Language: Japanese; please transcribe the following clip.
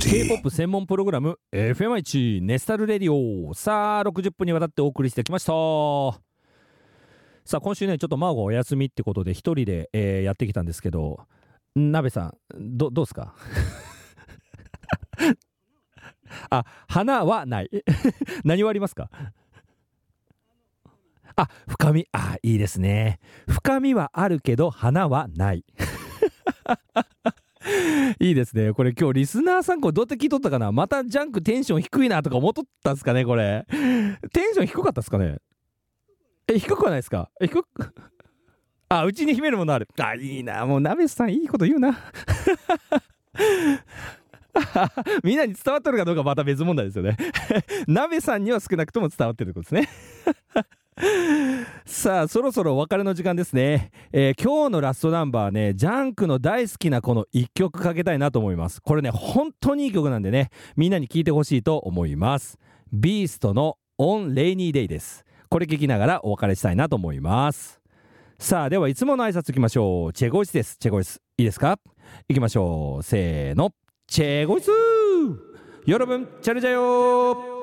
K-POP 専門プログラム FM1 ネスタルレディオ。さあ60分にわたってお送りしてきました。さあ今週ねちょっとマーゴお休みってことで一人で、えーやってきたんですけど鍋さんどどうですか？あ花はない。何はありますか？あ深み。あいいですね。深みはあるけど花はない。いいですね。これ今日リスナーさんこれどうやって聞いとったかな？またジャンクテンション低いなとか思っとったんすかねこれ。テンション低かったっすかね？え、低くはないですか？え、低く？あ、うちに秘めるものある。あ、いいな。もう鍋さんいいこと言うな。みんなに伝わっとるかどうかまた別問題ですよね。鍋さんには少なくとも伝わってるってことですね。さあそろそろお別れの時間ですね、えー、今日のラストナンバーねジャンクの大好きなこの1曲かけたいなと思います。これね本当にいい曲なんでねみんなに聴いてほしいと思います。ビーストの「オン・レイニー・デイ」です。これ聞きながらお別れしたいなと思います。さあではいつもの挨拶いきましょう。チェゴイスです。チェゴイス。いいですか？いきましょう。せーの。チェゴイスよろぶんチャルジャー